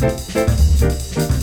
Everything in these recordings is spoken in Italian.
Música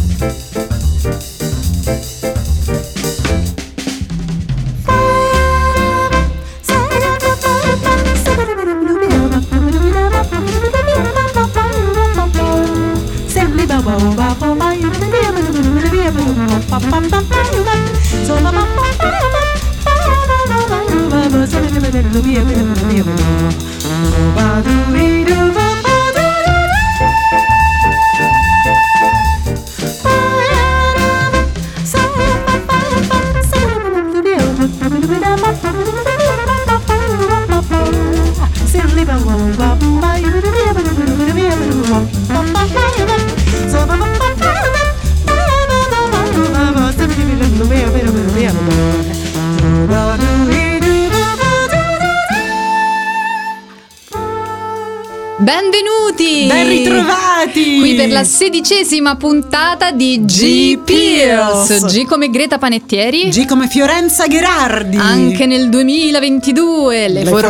per la sedicesima puntata di G Pills. G come Greta Panettieri. G come Fiorenza Gherardi. Anche nel 2022 le, Le formiche,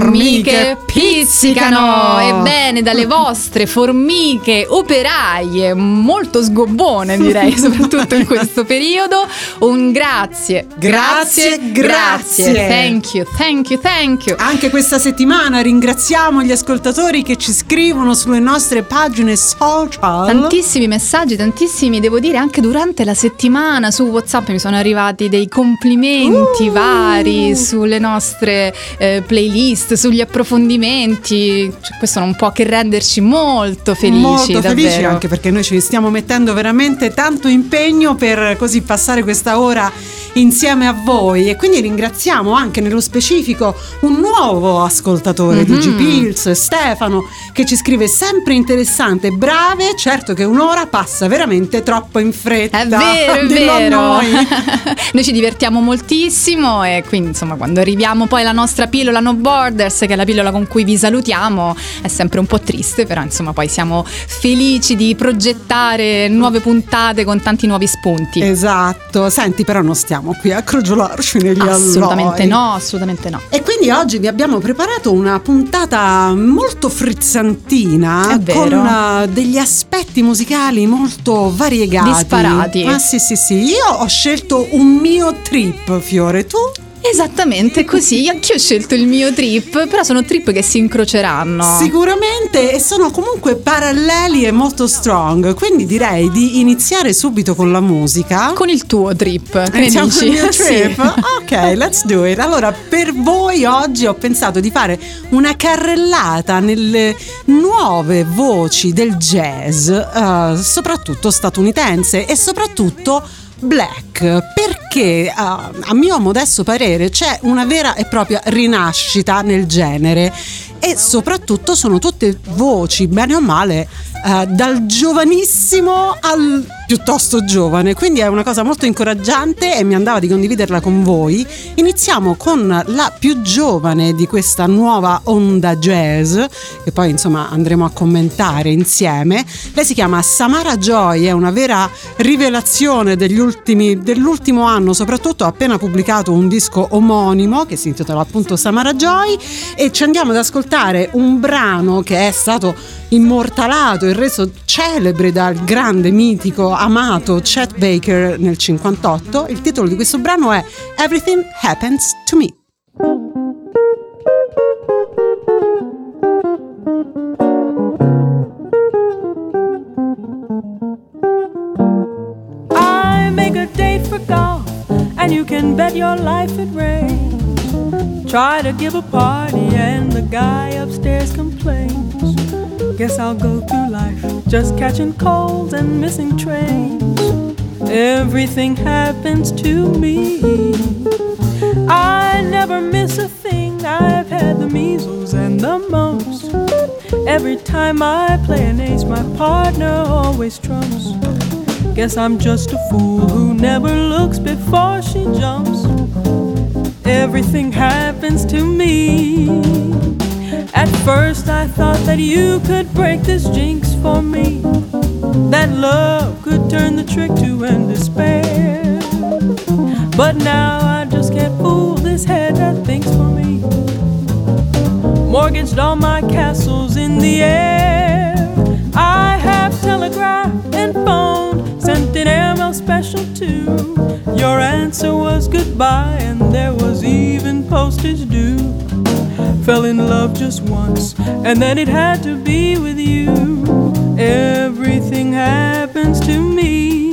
formiche pizzicano. pizzicano. Ebbene, dalle vostre formiche operaie, molto sgobbone direi, soprattutto in questo periodo, un grazie. Grazie, grazie. Thank you, thank you, thank you. Anche questa settimana ringraziamo gli ascoltatori che ci scrivono sulle nostre pagine social. Tantissimi messaggi, tantissimi, devo dire, anche durante la settimana su WhatsApp mi sono arrivati dei complimenti Uh! vari sulle nostre eh, playlist, sugli approfondimenti. Cioè, questo non può che renderci molto felici. Molto felici davvero. anche perché noi ci stiamo mettendo veramente tanto impegno per così passare questa ora insieme a voi e quindi ringraziamo anche nello specifico un nuovo ascoltatore di Mhm. G Pills, Stefano, che ci scrive sempre interessante, brave, certo che un'ora passa veramente troppo in fretta. È vero, è vero. noi. Noi ci divertiamo moltissimo e quindi insomma quando arriviamo poi alla nostra pillola No Borders, che è la pillola con cui vi salutiamo, è sempre un po' triste, però insomma poi siamo felici di progettare nuove puntate con tanti nuovi spunti. Esatto, senti però non stiamo qui a crogiolarci negli Assolutamente alloi. no, assolutamente no. E quindi oggi vi abbiamo preparato una puntata molto frizzantina con eh, degli aspetti musicali molto variegati. Disparati. Ah sì sì sì, io ho scelto un mio trip, Fiore, tu? Esattamente così, anch'io ho scelto il mio trip, però sono trip che si incroceranno. Sicuramente e sono comunque paralleli e molto strong, quindi direi di iniziare subito con la musica. Con il tuo trip, che Iniziamo dici? con il mio Sì. trip? Ok, let's do it. Allora, per voi oggi ho pensato di fare una carrellata nelle nuove voci del jazz, eh, soprattutto statunitense e soprattutto black, perché eh, a mio modesto parere c'è una vera e propria rinascita nel genere e soprattutto sono tutte voci, bene o male, eh, dal giovanissimo al piuttosto giovane, quindi è una cosa molto incoraggiante e mi andava di condividerla con voi. Iniziamo con la più giovane di questa nuova onda jazz, che poi insomma andremo a commentare insieme. Lei si chiama Samara Joy, è una vera rivelazione ultimi, dell'ultimo anno, soprattutto ha appena pubblicato un disco omonimo che si intitola appunto Samara Joy e ci andiamo ad ascoltare un brano che è stato immortalato e reso celebre dal grande mitico amato Chet Baker nel 58. Il titolo di questo brano è Everything Happens to Me. I make a date for golf, and you can bet your life it rains. Try to give a party, and guy upstairs complains. Guess I'll go through life just catching colds and missing trains. Everything happens to me. I never miss a thing. I've had the measles and the mumps. Every time I play an ace, my partner always trumps. Guess I'm just a fool who never looks before she jumps. Everything happens to me. At first, I thought that you could break this jinx for me. That love could turn the trick to end despair. But now I just can't fool this head that thinks for me. Mortgaged all my castles in the air. I have telegraphed and phoned, sent an airmail special too. Your answer was goodbye, and there was even postage due. Fell in love just once, and then it had to be with you. Everything happens to me.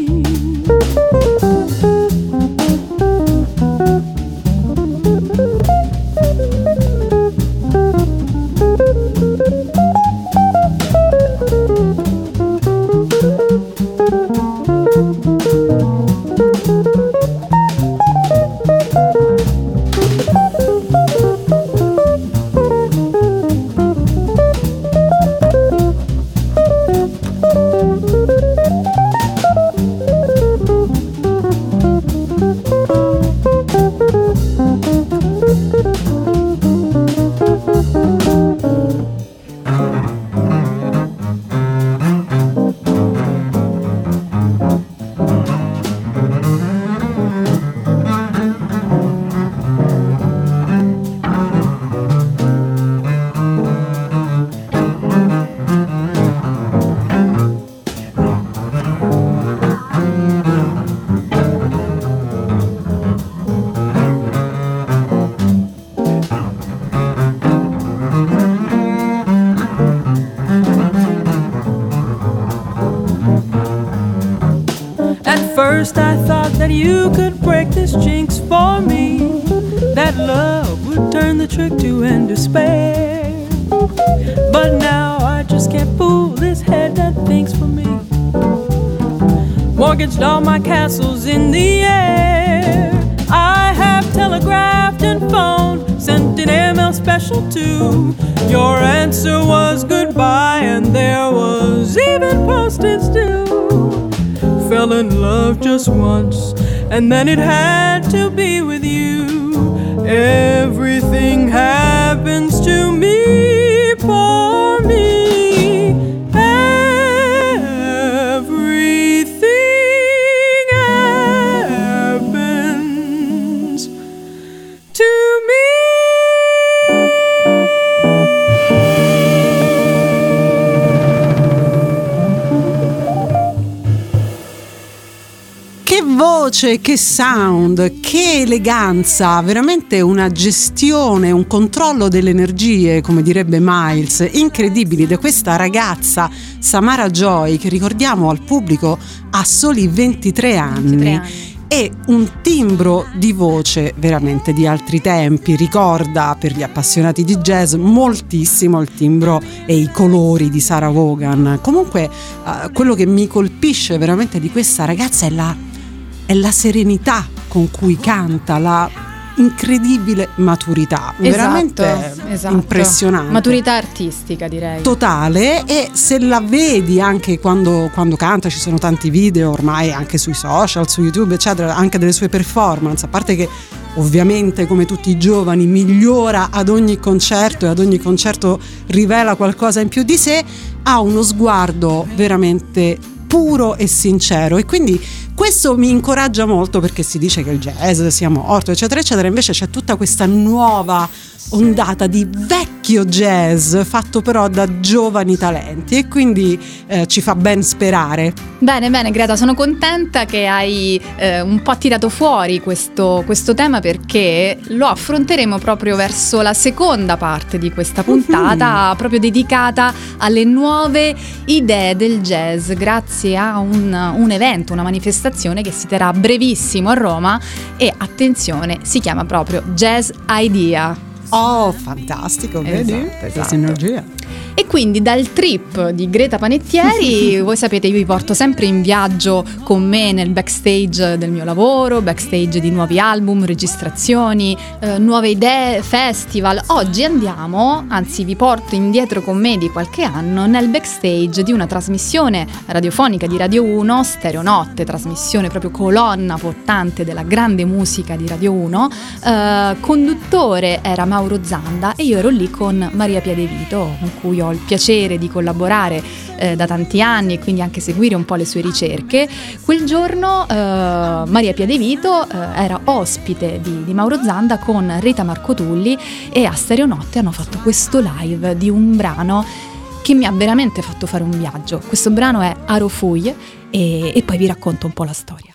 Would turn the trick to end despair. But now I just can't fool this head that thinks for me. Mortgaged all my castles in the air. I have telegraphed and phoned, sent an airmail special too. Your answer was goodbye, and there was even postage due fell in love just once, and then it had to be with you. Everything happens to me Che voce, che sound, che eleganza, veramente una gestione, un controllo delle energie, come direbbe Miles, incredibili da questa ragazza Samara Joy che ricordiamo al pubblico ha soli 23 anni. 23 anni. E un timbro di voce veramente di altri tempi, ricorda per gli appassionati di jazz moltissimo il timbro e i colori di Sarah Vaughan. Comunque eh, quello che mi colpisce veramente di questa ragazza è la, è la serenità con cui canta, la incredibile maturità, veramente esatto. impressionante. Maturità artistica, direi. totale e se la vedi anche quando, quando canta, ci sono tanti video ormai anche sui social, su YouTube, eccetera, anche delle sue performance, a parte che ovviamente come tutti i giovani migliora ad ogni concerto e ad ogni concerto rivela qualcosa in più di sé, ha uno sguardo veramente puro e sincero. E quindi questo mi incoraggia molto perché si dice che il jazz sia morto eccetera eccetera. Invece c'è tutta questa nuova ondata di vecchio jazz fatto però da giovani talenti e quindi eh, ci fa ben sperare Bene, bene, Greta, sono contenta che hai eh, un po' tirato fuori questo, questo tema perché lo affronteremo proprio verso la seconda parte di questa puntata, proprio dedicata alle nuove idee del jazz, grazie a un, un evento, una manifestazione che si terrà brevissimo a Roma e attenzione, si chiama proprio Jazz Idea. Oh fantastico vedi Esatto, esatto. energia E quindi dal trip di Greta Panettieri, voi sapete, io vi porto sempre in viaggio con me nel backstage del mio lavoro, backstage di nuovi album, registrazioni, eh, nuove idee, festival. Oggi andiamo, anzi vi porto indietro con me di qualche anno, nel backstage di una trasmissione radiofonica di Radio 1, Stereonotte, trasmissione proprio colonna portante della grande musica di Radio 1. Eh, conduttore era Mauro Zanda e io ero lì con Maria Piedevito, con cui ho il piacere di collaborare eh, da tanti anni e quindi anche seguire un po' le sue ricerche. Quel giorno eh, Maria Piedevito eh, era ospite di, di Mauro Zanda con Rita Marcotulli e a Stereonotte hanno fatto questo live di un brano che mi ha veramente fatto fare un viaggio. Questo brano è Arofuglie e, e poi vi racconto un po' la storia.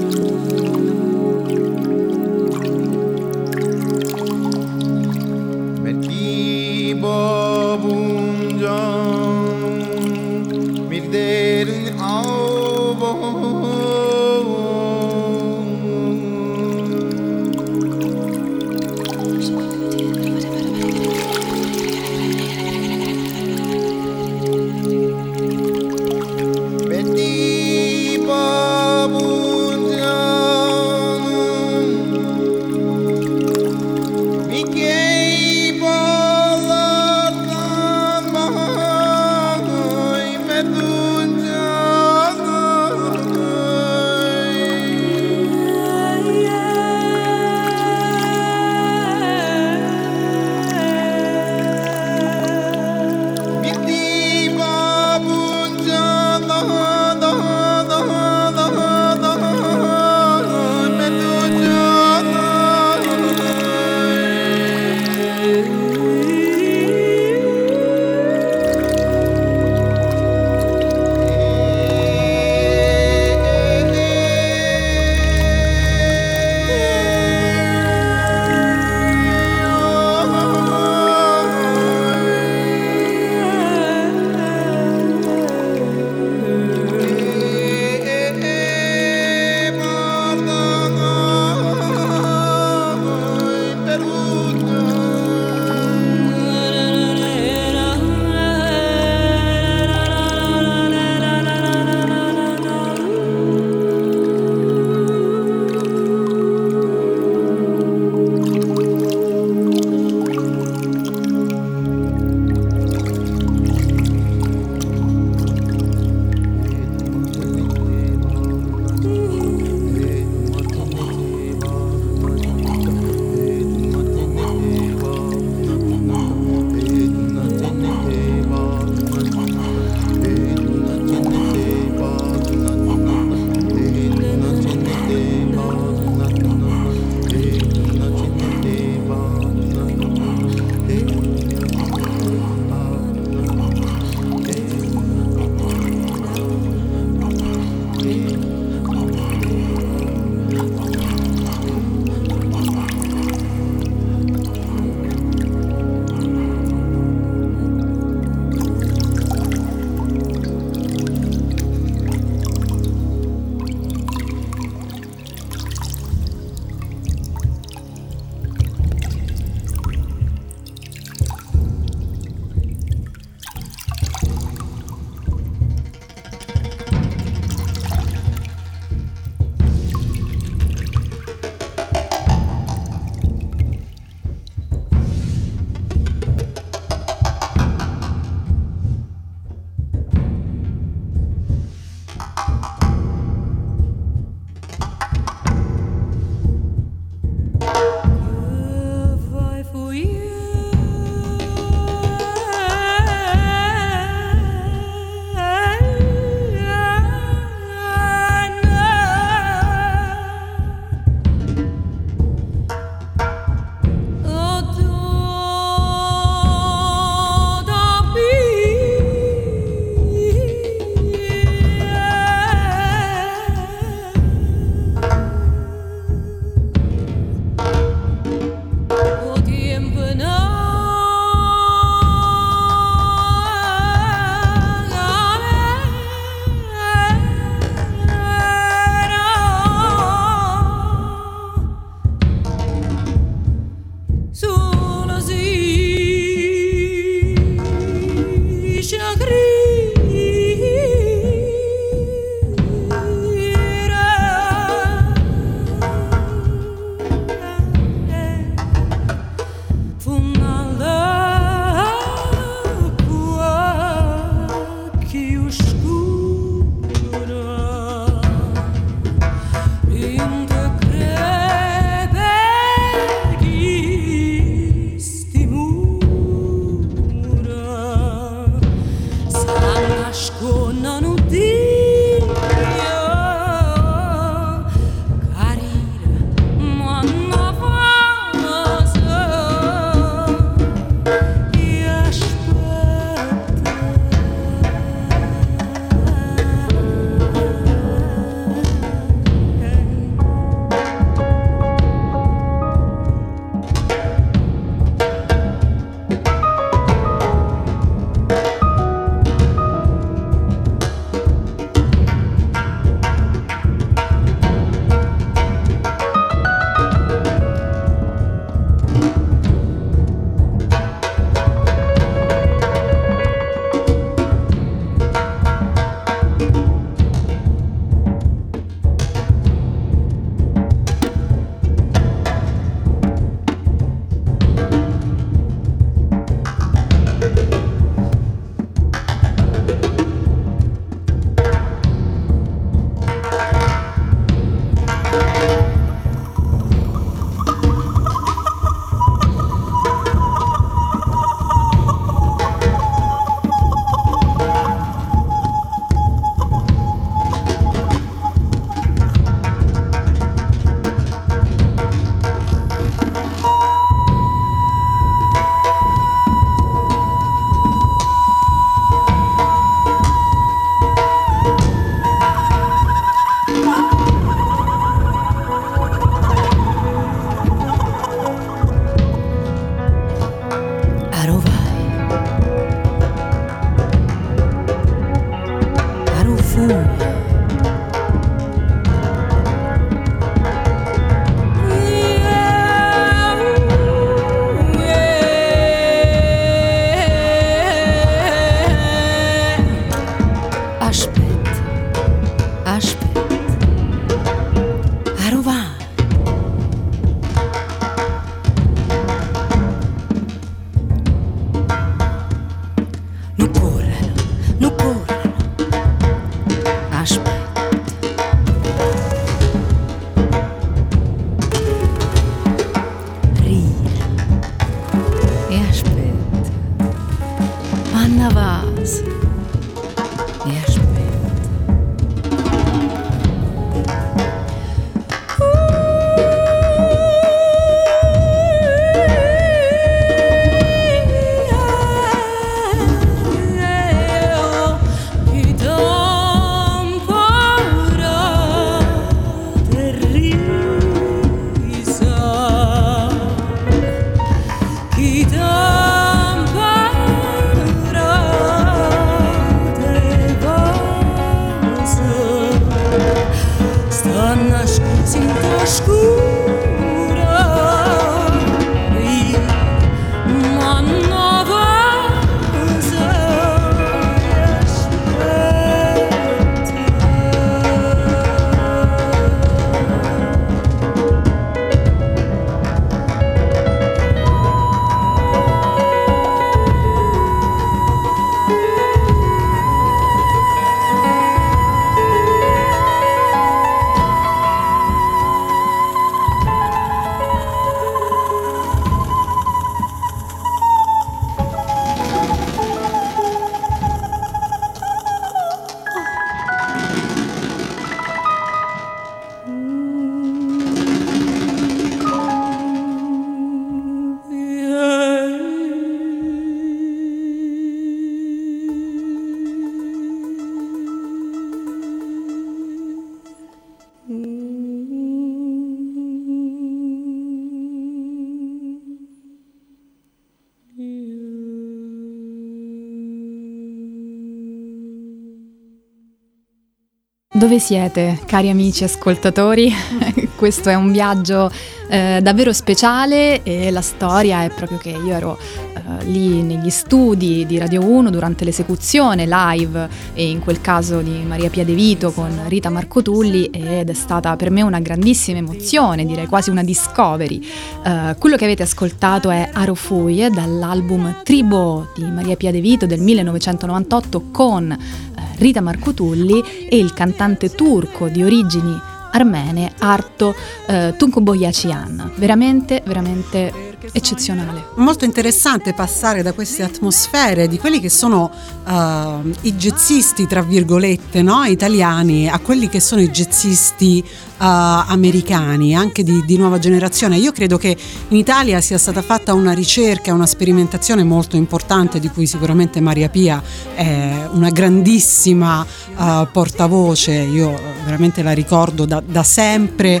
Dove siete, cari amici ascoltatori? Questo è un viaggio eh, davvero speciale e la storia è proprio che io ero eh, lì negli studi di Radio 1 durante l'esecuzione live e in quel caso di Maria Pia De Vito con Rita Marcotulli ed è stata per me una grandissima emozione, direi quasi una discovery. Eh, quello che avete ascoltato è Arofuie dall'album Tribo di Maria Pia De Vito del 1998 con Rita Marcotulli e il cantante turco di origini armene Arto eh, Tunkuboyacian. Veramente, veramente eccezionale. Molto interessante passare da queste atmosfere di quelli che sono uh, i jazzisti, tra virgolette, no? italiani, a quelli che sono i jazzisti americani, anche di, di, nuova generazione. Io credo che in Italia sia stata fatta una ricerca, una sperimentazione molto importante di cui sicuramente Maria Pia è una grandissima uh, portavoce. Io veramente la ricordo da, da sempre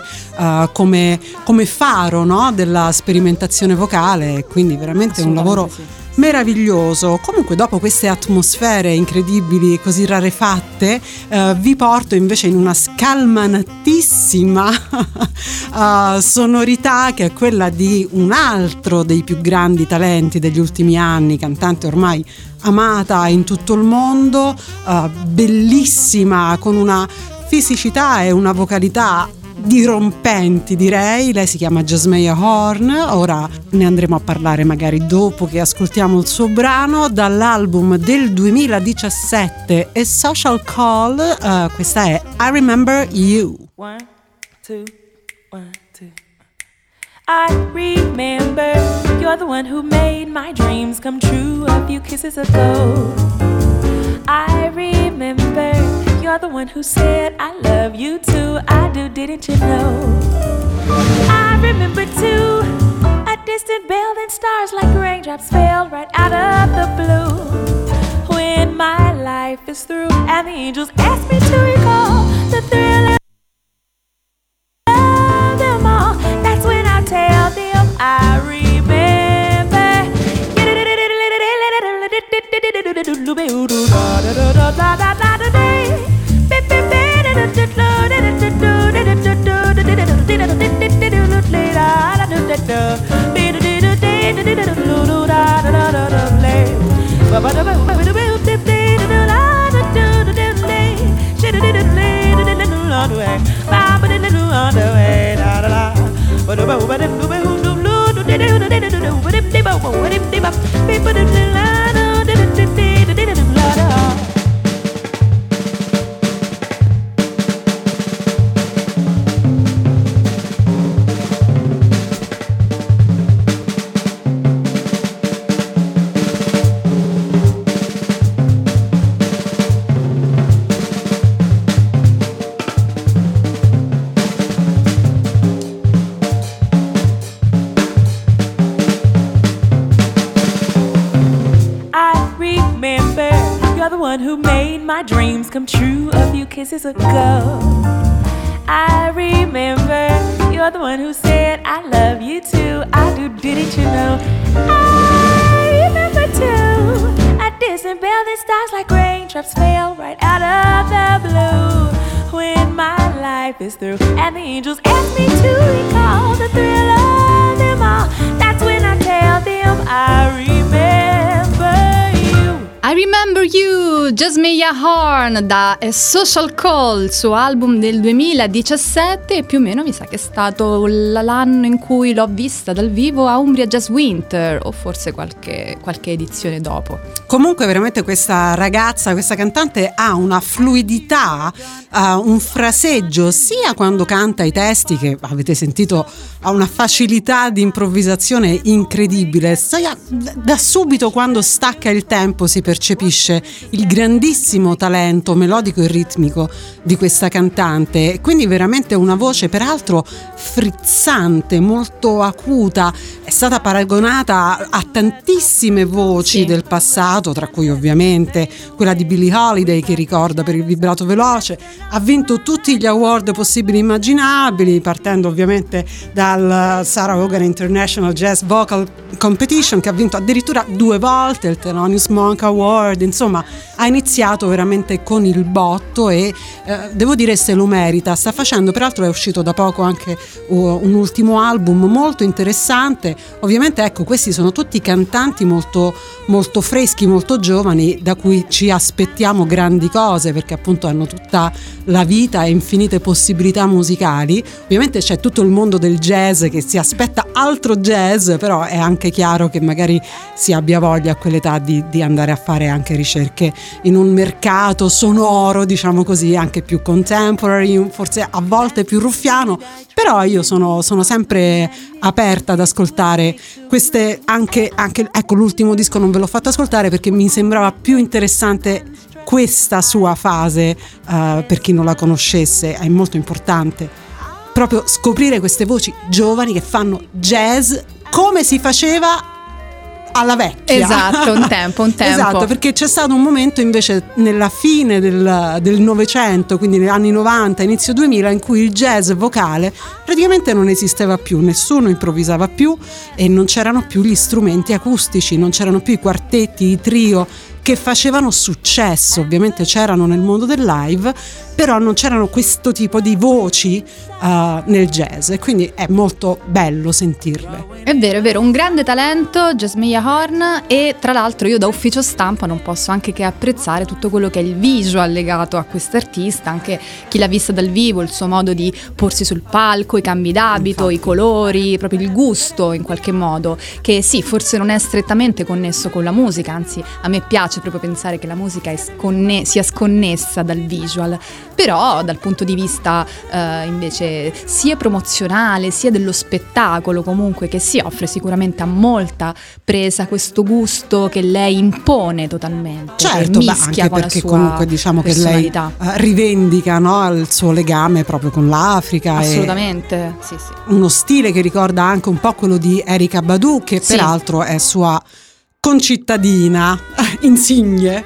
come, come, faro no? della sperimentazione vocale, quindi veramente un lavoro sì. Meraviglioso. Comunque dopo queste atmosfere incredibili, così rarefatte, eh, vi porto invece in una scalmanatissima uh, sonorità che è quella di un altro dei più grandi talenti degli ultimi anni, cantante ormai amata in tutto il mondo, uh, bellissima, con una fisicità e una vocalità dirompenti direi, lei si chiama Jasmeia Horn, ora ne andremo a parlare magari dopo che ascoltiamo il suo brano dall'album del 2017 e Social Call, uh, questa è I Remember You. One, two, one, two. I remember you're the one who made my dreams come true a few kisses ago. I remember you're the one who said I love you too. I do, didn't you know? I remember too a distant bell and stars like raindrops fell right out of the blue. When my life is through and the angels ask me to recall the thrill of them all, that's when I tell them I remember. People one who made my dreams come true a few kisses ago. I remember you're the one who said I love you too. I do, didn't you know? I remember too. I bell that stars like raindrops fell right out of the blue. When my life is through and the angels ask me to recall the thrill of them all, that's when I tell them I. I Remember You, Jasmine Horn da A Social Call, il suo album del 2017 e più o meno mi sa che è stato l'anno in cui l'ho vista dal vivo a Umbria Jazz Winter o forse qualche, qualche edizione dopo. Comunque veramente questa ragazza, questa cantante ha una fluidità, uh, un fraseggio sia quando canta i testi che avete sentito ha una facilità di improvvisazione incredibile, sia da subito quando stacca il tempo si percepisce il grandissimo talento melodico e ritmico di questa cantante, quindi veramente una voce peraltro frizzante, molto acuta, è stata paragonata a tantissime voci Sì. del passato, tra cui ovviamente quella di Billie Holiday che ricorda per il vibrato veloce, ha vinto tutti gli award possibili e immaginabili, partendo ovviamente dal Sarah Hogan International Jazz Vocal Competition che ha vinto addirittura due volte il Thelonious Monk Award, insomma ha iniziato veramente con il botto e eh, devo dire se lo merita, sta facendo, peraltro è uscito da poco anche uh, un ultimo album molto interessante, ovviamente ecco questi sono tutti cantanti molto, molto freschi, molto giovani da cui ci aspettiamo grandi cose perché appunto hanno tutta la vita e infinite possibilità musicali, ovviamente c'è tutto il mondo del jazz che si aspetta altro jazz, però è anche chiaro che magari si abbia voglia a quell'età di, di andare a fare anche ricerche in un mercato sonoro, diciamo così, anche più contemporary, forse a volte più ruffiano, però io sono, sono sempre aperta ad ascoltare queste anche, anche, ecco l'ultimo disco non ve l'ho fatto ascoltare perché mi sembrava più interessante questa sua fase eh, per chi non la conoscesse è molto importante. Proprio scoprire queste voci giovani che fanno jazz come si faceva alla vecchia. Esatto, un tempo, un tempo. Esatto, perché c'è stato un momento invece nella fine del del Novecento, quindi negli anni 90, inizio 2000, in cui il jazz vocale praticamente non esisteva più, nessuno improvvisava più e non c'erano più gli strumenti acustici, non c'erano più i quartetti, i trio che facevano successo, ovviamente c'erano nel mondo del live, però non c'erano questo tipo di voci eh, nel jazz e quindi è molto bello sentirle. È vero, è vero, un grande talento, Jasmine Horn e tra l'altro io da ufficio stampa non posso anche che apprezzare tutto quello che è il visual legato a quest'artista, anche chi l'ha vista dal vivo, il suo modo di porsi sul palco, i cambi d'abito, i colori, proprio il gusto in qualche modo, che sì, forse non è strettamente connesso con la musica, anzi a me piace proprio pensare che la musica sconne- sia sconnessa dal visual, però dal punto di vista eh, invece sia promozionale sia dello spettacolo comunque che si offre sicuramente ha molta presa questo gusto che lei impone totalmente Certo, che beh, anche perché comunque diciamo che lei eh, rivendica no, il suo legame proprio con l'Africa. assolutamente sì sì uno stile che ricorda anche un po' quello di Erika Badu, che Sì. peraltro è sua concittadina, insigne.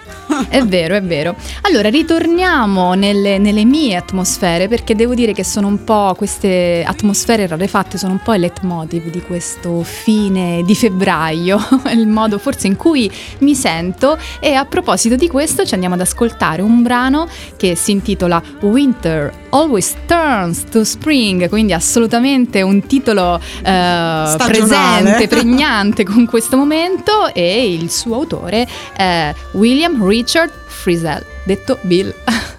È vero, è vero. Allora, ritorniamo nelle, nelle mie atmosfere perché devo dire che sono un po' queste atmosfere rarefatte, sono un po' il leitmotiv di questo fine di febbraio, il modo forse in cui mi sento e a proposito di questo ci andiamo ad ascoltare un brano che si intitola Winter Always Turns to Spring, quindi assolutamente un titolo eh, presente, pregnante con questo momento e il suo autore è William Richard Frizzell, detto Bill.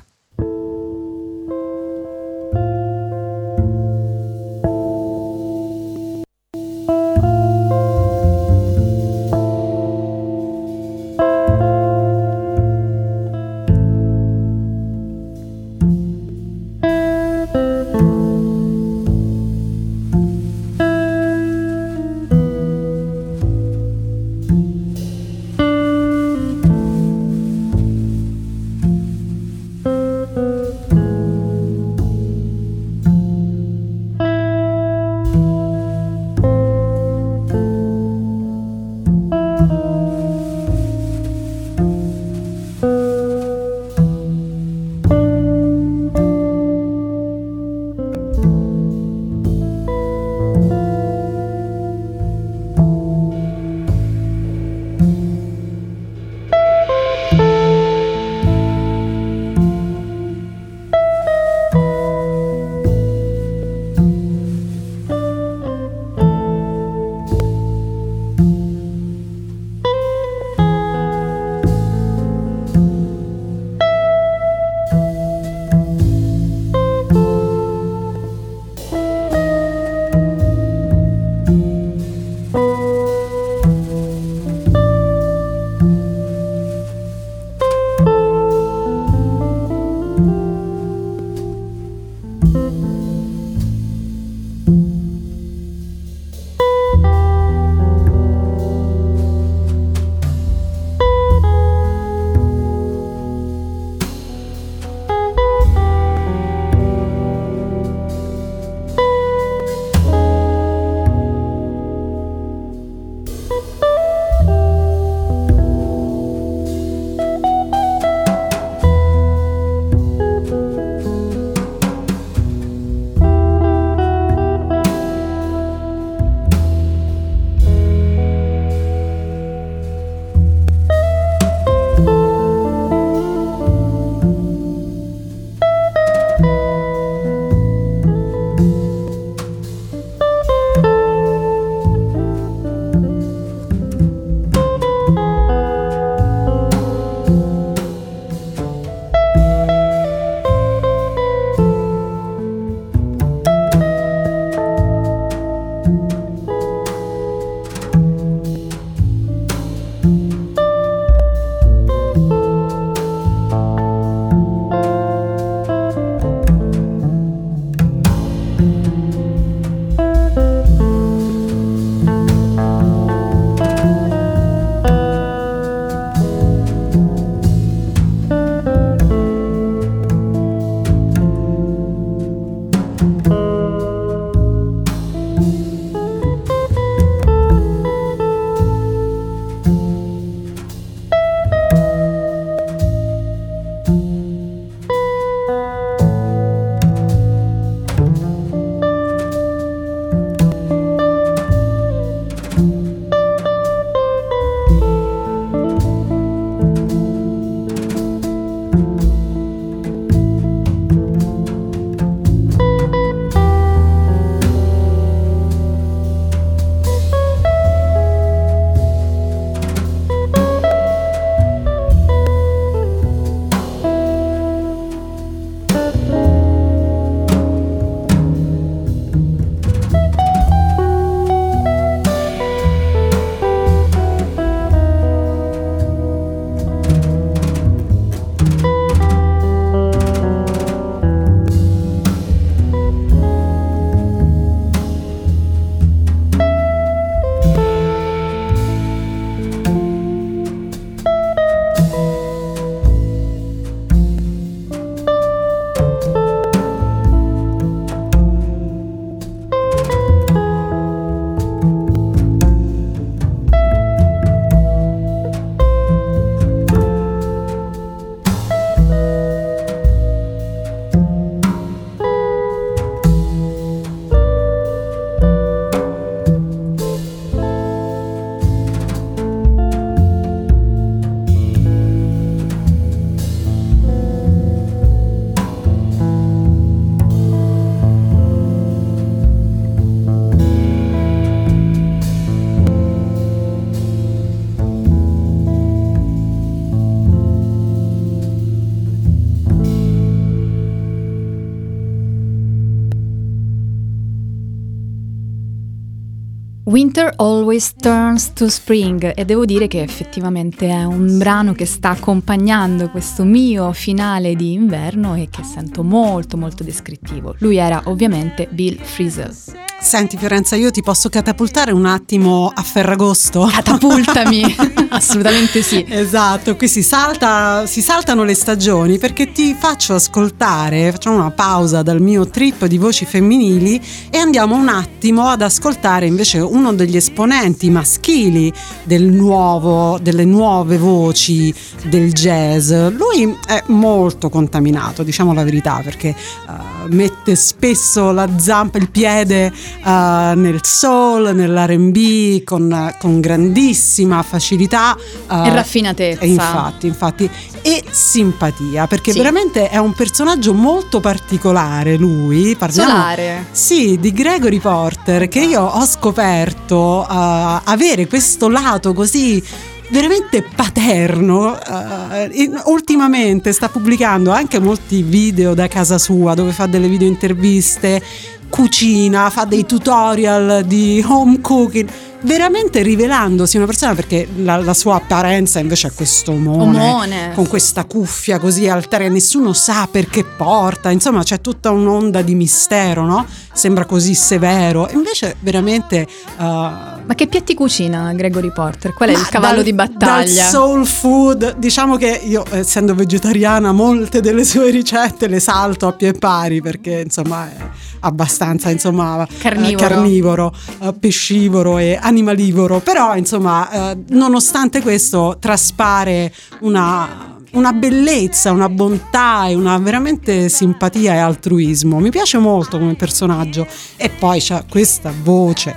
Winter Always Turns to Spring e devo dire che effettivamente è un brano che sta accompagnando questo mio finale di inverno e che sento molto molto descrittivo. Lui era ovviamente Bill Frisell. Senti Fiorenza, io ti posso catapultare un attimo a Ferragosto? Catapultami, assolutamente sì. Esatto, qui si, salta, si saltano le stagioni perché ti faccio ascoltare, facciamo una pausa dal mio trip di voci femminili e andiamo un attimo ad ascoltare invece uno degli esponenti maschili del nuovo, delle nuove voci del jazz. Lui è molto contaminato, diciamo la verità, perché uh, mette spesso la zampa, il piede uh, nel soul, nell'RB con, con grandissima facilità uh, e raffinatezza. Infatti, infatti, e simpatia, perché sì. veramente è un personaggio molto particolare lui. Parliamo, Solare. Sì, di Gregory Porter, che io ho scoperto uh, avere questo lato così veramente paterno. Uh, ultimamente sta pubblicando anche molti video da casa sua dove fa delle video interviste cucina, fa dei tutorial di home cooking veramente rivelandosi una persona perché la, la sua apparenza invece è questo omone, omone, con questa cuffia così altera nessuno sa perché porta insomma c'è tutta un'onda di mistero no? sembra così severo invece veramente uh, ma che piatti cucina Gregory Porter? qual è il cavallo dal, di battaglia? dal soul food diciamo che io essendo vegetariana molte delle sue ricette le salto a pie pari perché insomma è abbastanza insomma carnivoro, eh, carnivoro eh, pescivoro e animalivoro, però insomma eh, nonostante questo traspare una una bellezza, una bontà e una veramente simpatia e altruismo. Mi piace molto come personaggio. E poi c'ha questa voce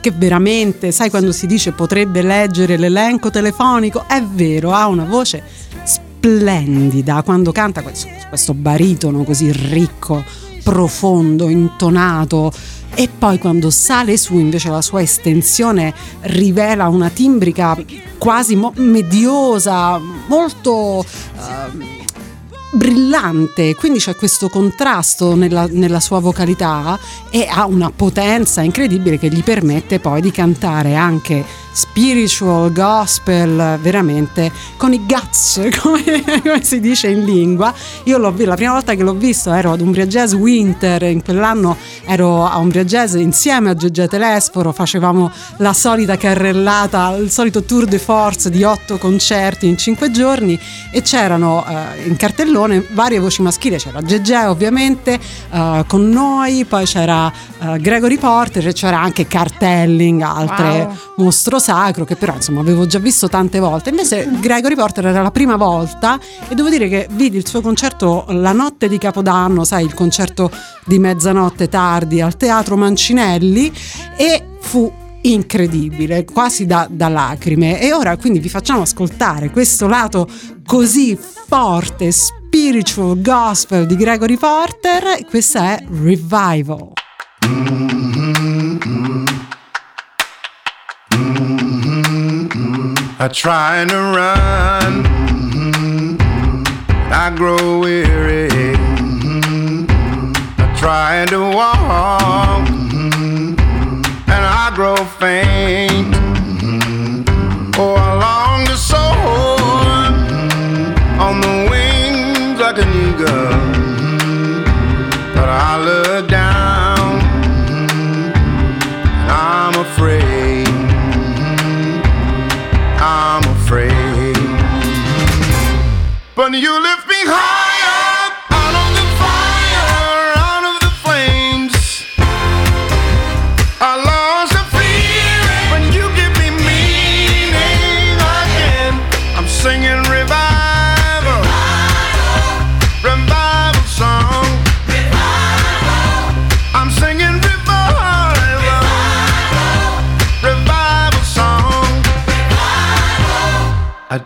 che veramente, sai quando si dice potrebbe leggere l'elenco telefonico, è vero, ha una voce splendida. Quando canta questo, questo baritono così ricco, profondo, intonato e poi quando sale su invece la sua estensione rivela una timbrica quasi mo- mediosa, molto... Uh, brillante, quindi c'è questo contrasto nella, nella, sua vocalità e ha una potenza incredibile che gli permette poi di cantare anche spiritual, gospel, veramente con i guts, come, come si dice in lingua. Io l'ho la prima volta che l'ho visto ero ad Umbria Jazz Winter, in quell'anno ero a Umbria Jazz insieme a Gegge Telesforo, facevamo la solita carrellata, il solito tour de force di otto concerti in cinque giorni e c'erano eh, in cartellone varie voci maschili, c'era Gegge ovviamente eh, con noi, poi c'era eh, Gregory Porter e c'era anche Cartelling, altre wow. mostruosità sacro che però insomma avevo già visto tante volte. Invece Gregory Porter era la prima volta e devo dire che vidi il suo concerto la notte di Capodanno, sai, il concerto di mezzanotte tardi al Teatro Mancinelli e fu incredibile, quasi da, da, lacrime. E ora quindi vi facciamo ascoltare questo lato così forte, spiritual gospel di Gregory Porter. Questa è Revival. I try to run, mm-hmm. I grow weary. Mm-hmm. I try to walk, mm-hmm. and I grow faint. Oh, I long to soar. On the wings like an eagle, but I look down, I'm afraid.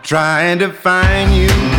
Tried to find you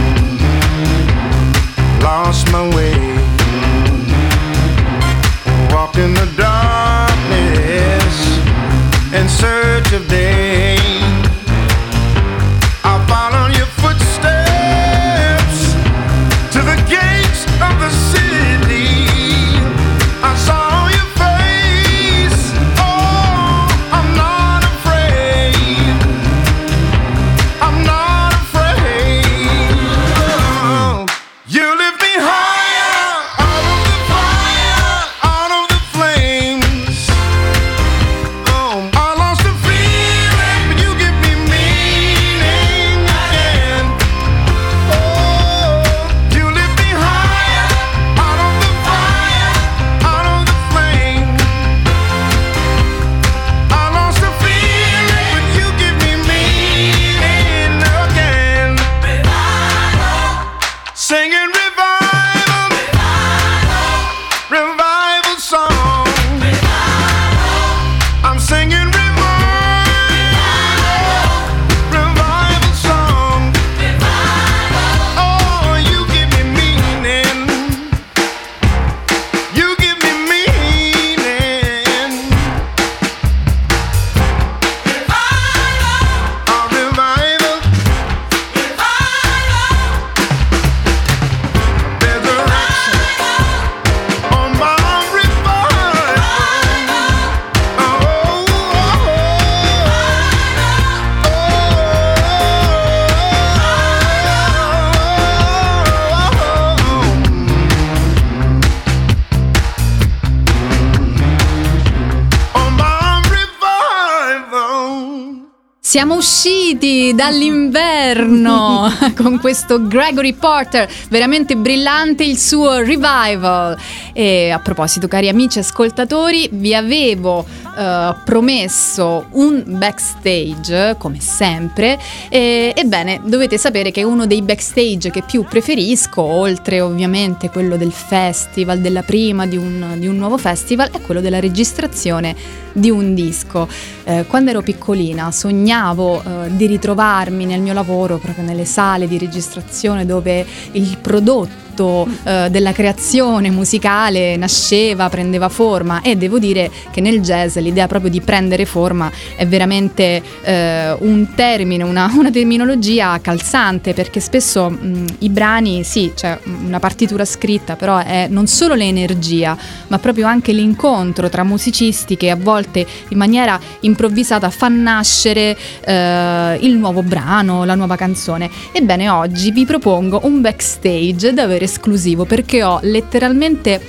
Siamo usciti dall'inverno con questo Gregory Porter, veramente brillante il suo revival. E a proposito, cari amici ascoltatori, vi avevo uh, promesso un backstage, come sempre. E, ebbene, dovete sapere che uno dei backstage che più preferisco, oltre ovviamente quello del festival, della prima di un, di un nuovo festival, è quello della registrazione di un disco. Eh, quando ero piccolina sognavo eh, di ritrovarmi nel mio lavoro proprio nelle sale di registrazione dove il prodotto eh, della creazione musicale nasceva, prendeva forma e devo dire che nel jazz l'idea proprio di prendere forma è veramente eh, un termine, una, una, terminologia calzante perché spesso mh, i brani, sì, c'è una partitura scritta, però è non solo l'energia, ma proprio anche l'incontro tra musicisti che a volte in maniera improvvisata fa nascere eh, il nuovo brano, la nuova canzone. Ebbene, oggi vi propongo un backstage davvero esclusivo perché ho letteralmente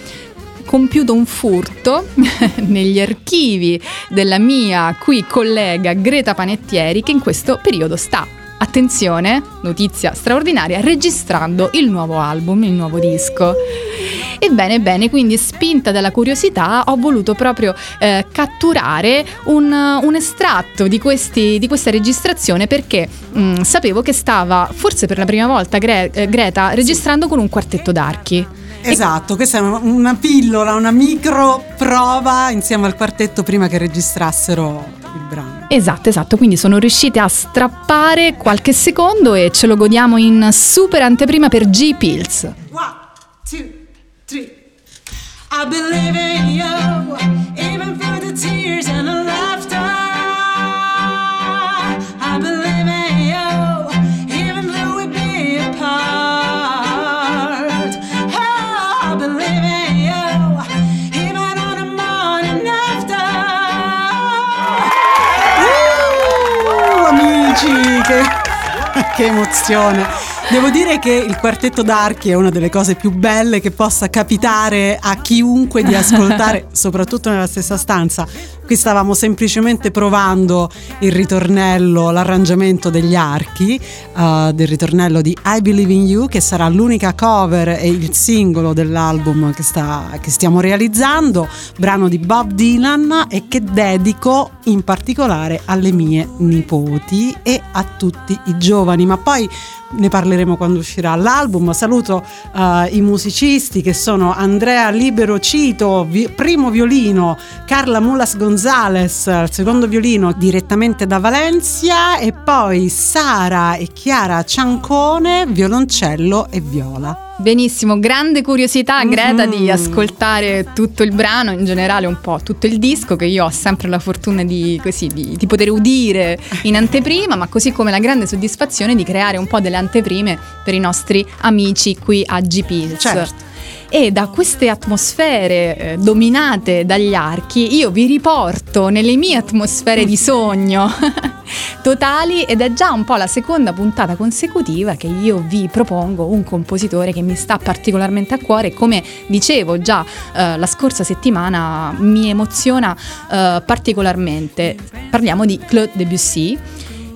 compiuto un furto negli archivi della mia qui collega Greta Panettieri che in questo periodo sta attenzione, notizia straordinaria, registrando il nuovo album, il nuovo disco. Ebbene, bene, quindi spinta dalla curiosità ho voluto proprio eh, catturare un, un estratto di, questi, di, questa registrazione perché mh, mm, sapevo che stava, forse per la prima volta, Gre- eh, Greta, registrando con un quartetto d'archi. Esatto, questa è una pillola, una micro prova insieme al quartetto prima che registrassero il brano. Esatto, esatto, quindi sono riuscite a strappare qualche secondo e ce lo godiamo in super anteprima per G Pills. One, two. I believe in you, even through the tears and the laughter. I believe in you, even though we be apart. Oh, I believe in you, even on the morning after. Uh, amici, che, che emozione! Devo dire che il quartetto d'archi è una delle cose più belle che possa capitare a chiunque di ascoltare, soprattutto nella stessa stanza. Qui stavamo semplicemente provando il ritornello, l'arrangiamento degli archi uh, del ritornello di I Believe in You, che sarà l'unica cover e il singolo dell'album che, sta, che stiamo realizzando, brano di Bob Dylan e che dedico in particolare alle mie nipoti e a tutti i giovani. Ma poi ne parleremo quando uscirà l'album. Saluto uh, i musicisti che sono Andrea Libero Cito, vi- primo violino, Carla Mulas Gonzales, secondo violino direttamente da Valencia e poi Sara e Chiara Ciancone, violoncello e viola. Benissimo, grande curiosità Greta mm-hmm. di ascoltare tutto il brano, in generale un po' tutto il disco che io ho sempre la fortuna di, così, di, di poter udire in anteprima, ma così come la grande soddisfazione di creare un po' delle anteprime per i nostri amici qui a GP. Certo e da queste atmosfere eh, dominate dagli archi io vi riporto nelle mie atmosfere di sogno totali ed è già un po' la seconda puntata consecutiva che io vi propongo un compositore che mi sta particolarmente a cuore. Come dicevo già eh, la scorsa settimana mi emoziona eh, particolarmente. Parliamo di Claude Debussy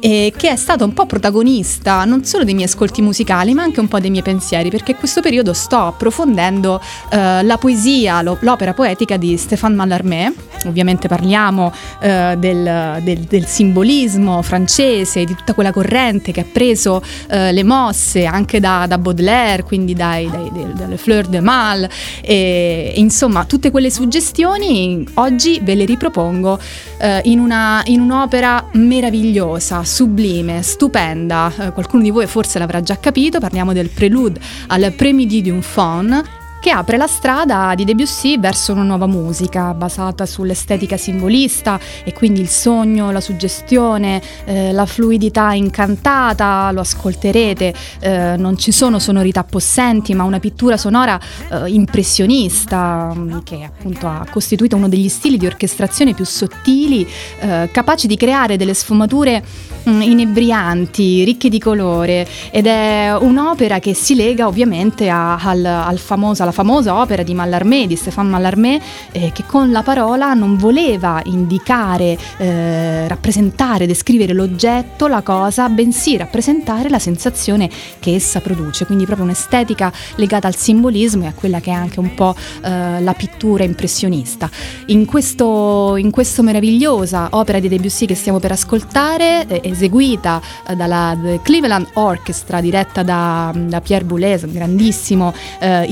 e che è stato un po' protagonista non solo dei miei ascolti musicali ma anche un po' dei miei pensieri perché in questo periodo sto approfondendo eh, la poesia, lo, l'opera poetica di Stéphane Mallarmé, ovviamente parliamo eh, del, del, del, simbolismo francese, di tutta quella corrente che ha preso eh, le mosse anche da, da Baudelaire, quindi dai, dai, dalle Fleur de Mal. E, insomma tutte quelle suggestioni oggi ve le ripropongo eh, in, una, in un'opera meravigliosa sublime, stupenda, eh, qualcuno di voi forse l'avrà già capito, parliamo del prelude al Premidi d'un Faun che apre la strada di Debussy verso una nuova musica basata sull'estetica simbolista e quindi il sogno, la suggestione, eh, la fluidità incantata, lo ascolterete, eh, non ci sono sonorità possenti ma una pittura sonora eh, impressionista mm, che appunto ha costituito uno degli stili di orchestrazione più sottili, eh, capaci di creare delle sfumature mh, inebrianti, ricche di colore. Ed è un'opera che si lega ovviamente a, al, al famoso, alla famosa opera di Mallarmé, di Stéphane Mallarmé, eh, che con la parola non voleva indicare, eh, rappresentare, descrivere l'oggetto, la cosa, bensì rappresentare la sensazione che essa produce, quindi proprio un'estetica legata al simbolismo e a quella che è anche un po' eh, la pittura impressionista. In questo, in questo meravigliosa opera di Debussy che stiamo per ascoltare, eh, eseguita eh, dalla Cleveland Orchestra, diretta da, da Pierre Boulez, un grandissimo eh,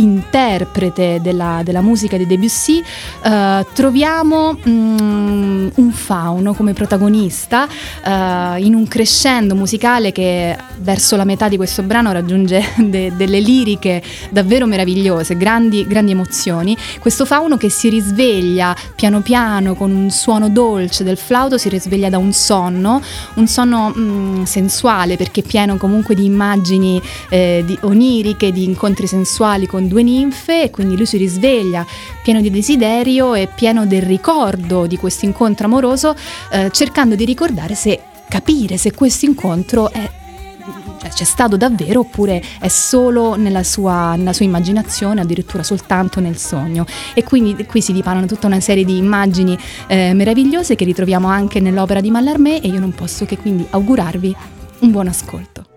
interprete della, della, musica di Debussy, eh, troviamo mm, un fauno come protagonista eh, in un crescendo musicale che verso la metà di questo brano raggiunge de, delle liriche davvero meravigliose, grandi, grandi emozioni. Questo fauno che si risveglia piano piano con un suono dolce del flauto, si risveglia da un sonno, un sonno mm, sensuale perché pieno comunque di immagini eh, di oniriche, di incontri sensuali con due ninfe e quindi lui si risveglia pieno di desiderio e pieno del ricordo di questo incontro amoroso, eh, cercando di ricordare se capire se questo incontro è cioè, c'è stato davvero oppure è solo nella sua, nella sua immaginazione, addirittura soltanto nel sogno. E quindi qui si dipanano tutta una serie di immagini eh, meravigliose che ritroviamo anche nell'opera di Mallarmé e io non posso che quindi augurarvi un buon ascolto.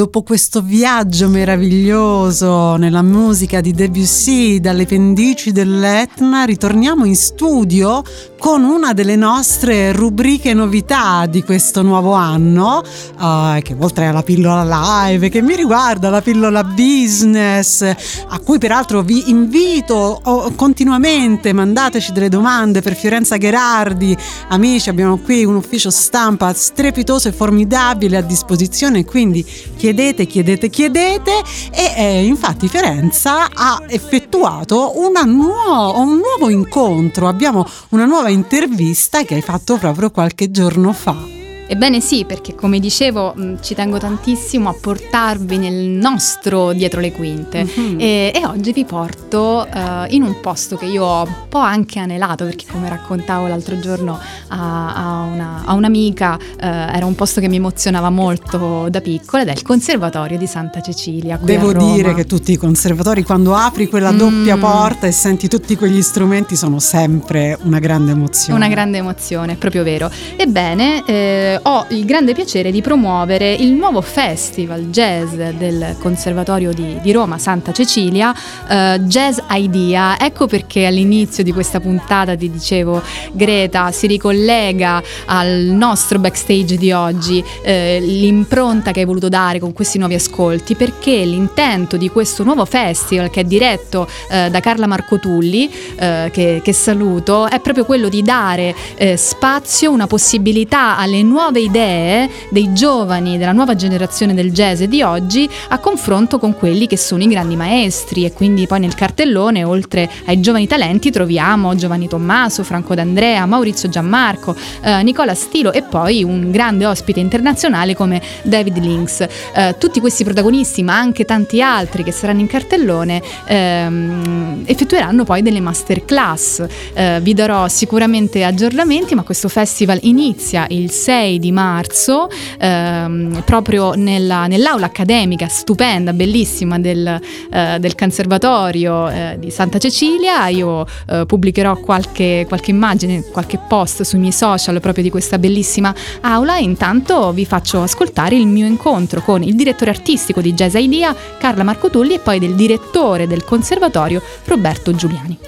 Dopo questo viaggio meraviglioso nella musica di Debussy dalle pendici dell'Etna, ritorniamo in studio con una delle nostre rubriche novità di questo nuovo anno, uh, che oltre alla pillola live, che mi riguarda la pillola business, a cui peraltro vi invito oh, continuamente, mandateci delle domande per Fiorenza Gherardi, amici, abbiamo qui un ufficio stampa strepitoso e formidabile a disposizione, quindi chiedete, chiedete, chiedete. E eh, infatti Fiorenza ha effettuato nuovo, un nuovo incontro, abbiamo una nuova intervista che hai fatto proprio qualche giorno fa. Ebbene sì, perché come dicevo mh, ci tengo tantissimo a portarvi nel nostro dietro le quinte mm-hmm. e, e, oggi vi porto uh, in un posto che io ho un po' anche anelato perché come raccontavo l'altro giorno a, a, una, a un'amica uh, era un posto che mi emozionava molto da piccola ed è il Conservatorio di Santa Cecilia. Devo dire che tutti i conservatori quando apri quella doppia mm. porta e senti tutti quegli strumenti sono sempre una grande emozione. Una grande emozione, proprio vero. Ebbene, eh, ho il grande piacere di promuovere il nuovo festival jazz del Conservatorio di, di Roma, Santa Cecilia, uh, Jazz Idea. Ecco perché all'inizio di questa puntata ti dicevo, Greta, si ricollega al nostro backstage di oggi, eh, l'impronta che hai voluto dare con questi nuovi ascolti, perché l'intento di questo nuovo festival, che è diretto eh, da Carla Marcotulli, eh, che, che, saluto, è proprio quello di dare eh, spazio, una possibilità alle nuove nuove idee dei giovani della nuova generazione del jazz di oggi a confronto con quelli che sono i grandi maestri e quindi poi nel cartellone oltre ai giovani talenti troviamo Giovanni Tommaso, Franco D'Andrea, Maurizio Gianmarco, eh, Nicola Stilo e poi un grande ospite internazionale come David Links. Eh, tutti questi protagonisti ma anche tanti altri che saranno in cartellone ehm, effettueranno poi delle masterclass. Eh, vi darò sicuramente aggiornamenti ma questo festival inizia il 6 di marzo, ehm, proprio nella, nell'aula accademica stupenda, bellissima del, eh, del Conservatorio eh, di Santa Cecilia. Io eh, pubblicherò qualche, qualche immagine, qualche post sui miei social proprio di questa bellissima aula intanto vi faccio ascoltare il mio incontro con il direttore artistico di Jazz Idea, Carla Marcotulli, e poi del direttore del conservatorio, Roberto Giuliani.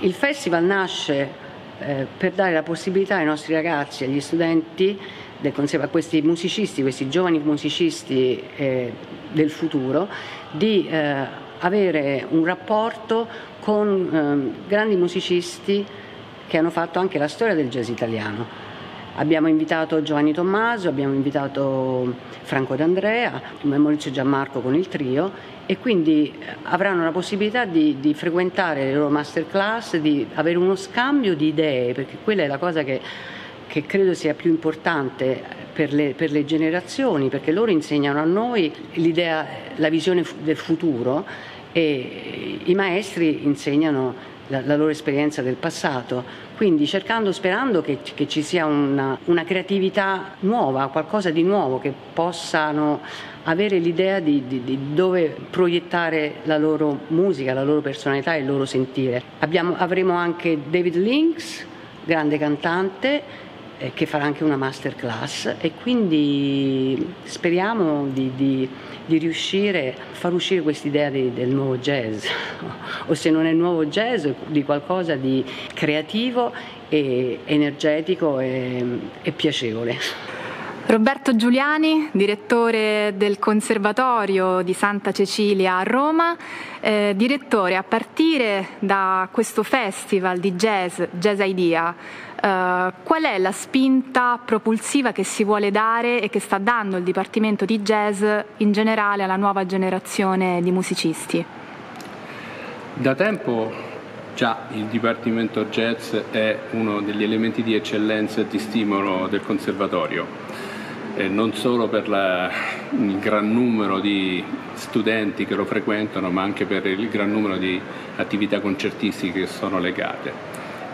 Il festival nasce eh, per dare la possibilità ai nostri ragazzi, agli studenti a questi musicisti, questi giovani musicisti eh, del futuro, di eh, avere un rapporto con ehm, grandi musicisti che hanno fatto anche la storia del jazz italiano. Abbiamo invitato Giovanni Tommaso, abbiamo invitato Franco D'Andrea, Maurizio Gianmarco con il trio e quindi eh, avranno la possibilità di, di, frequentare le loro masterclass, di avere uno scambio di idee, perché quella è la cosa che, che credo sia più importante per le, per le, generazioni, perché loro insegnano a noi l'idea, la visione del futuro e i maestri insegnano la, la loro esperienza del passato. Quindi cercando, sperando che, che ci sia una, una creatività nuova, qualcosa di nuovo che possano avere l'idea di, di, di, dove proiettare la loro musica, la loro personalità e il loro sentire. Abbiamo, avremo anche David Links, grande cantante, che farà anche una masterclass e quindi speriamo di, di, di riuscire a far uscire quest'idea del nuovo jazz, o se non è nuovo jazz, di qualcosa di creativo e energetico e, e piacevole. Roberto Giuliani, direttore del Conservatorio di Santa Cecilia a Roma, eh, direttore a partire da questo festival di jazz, Jazz Idea, eh, qual è la spinta propulsiva che si vuole dare e che sta dando il Dipartimento di Jazz in generale alla nuova generazione di musicisti? Da tempo già il Dipartimento Jazz è uno degli elementi di eccellenza e di stimolo del Conservatorio eh, non solo per la, il gran numero di studenti che lo frequentano, ma anche per il gran numero di attività concertistiche che sono legate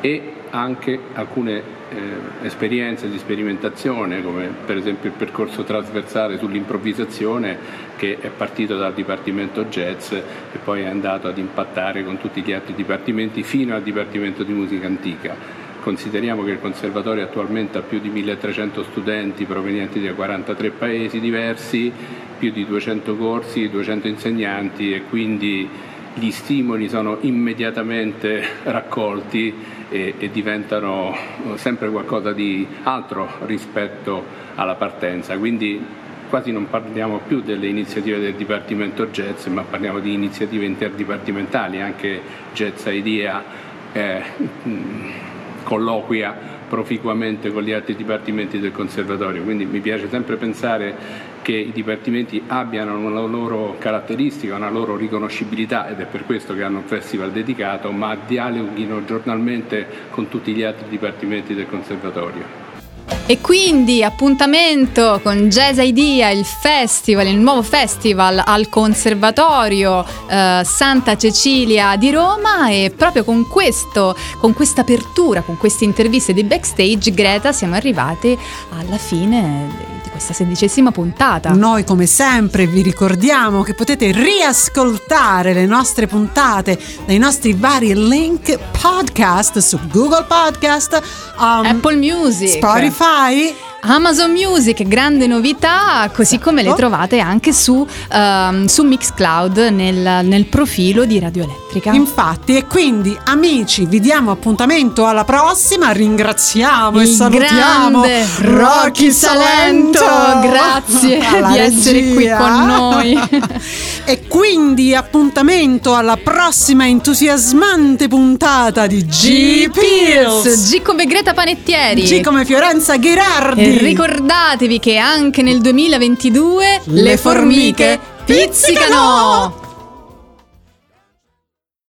e anche alcune eh, esperienze di sperimentazione, come per esempio il percorso trasversale sull'improvvisazione che è partito dal Dipartimento Jazz e poi è andato ad impattare con tutti gli altri dipartimenti fino al Dipartimento di Musica Antica. Consideriamo che il conservatorio attualmente ha più di 1300 studenti provenienti da 43 paesi diversi, più di 200 corsi, 200 insegnanti e quindi gli stimoli sono immediatamente raccolti e, e, diventano sempre qualcosa di altro rispetto alla partenza. Quindi quasi non parliamo più delle iniziative del Dipartimento Jazz, ma parliamo di iniziative interdipartimentali, anche Jazz Idea eh, colloquia proficuamente con gli altri dipartimenti del Conservatorio, quindi mi piace sempre pensare che i dipartimenti abbiano una loro caratteristica, una loro riconoscibilità ed è per questo che hanno un festival dedicato, ma dialoghino giornalmente con tutti gli altri dipartimenti del Conservatorio. E quindi appuntamento con Jazz Idea, il festival, il nuovo festival al Conservatorio eh, Santa Cecilia di Roma e proprio con questo, con questa apertura, con queste interviste di backstage, Greta, siamo arrivati alla fine questa sedicesima puntata. Noi come sempre vi ricordiamo che potete riascoltare le nostre puntate dai nostri vari link podcast su Google Podcast, um, Apple Music, Spotify Amazon Music, grande novità, così come le trovate anche su, um, su Mixcloud nel, nel, profilo di Radio Elettrica. Infatti, e quindi amici, vi diamo appuntamento alla prossima. Ringraziamo Il e salutiamo Rocky Salento. Grazie di essere qui con noi. e quindi appuntamento alla prossima entusiasmante puntata di G Pills. G come Greta Panettieri. G come Fiorenza Gherardi. Ricordatevi che anche nel 2022 le, le formiche pizzicano!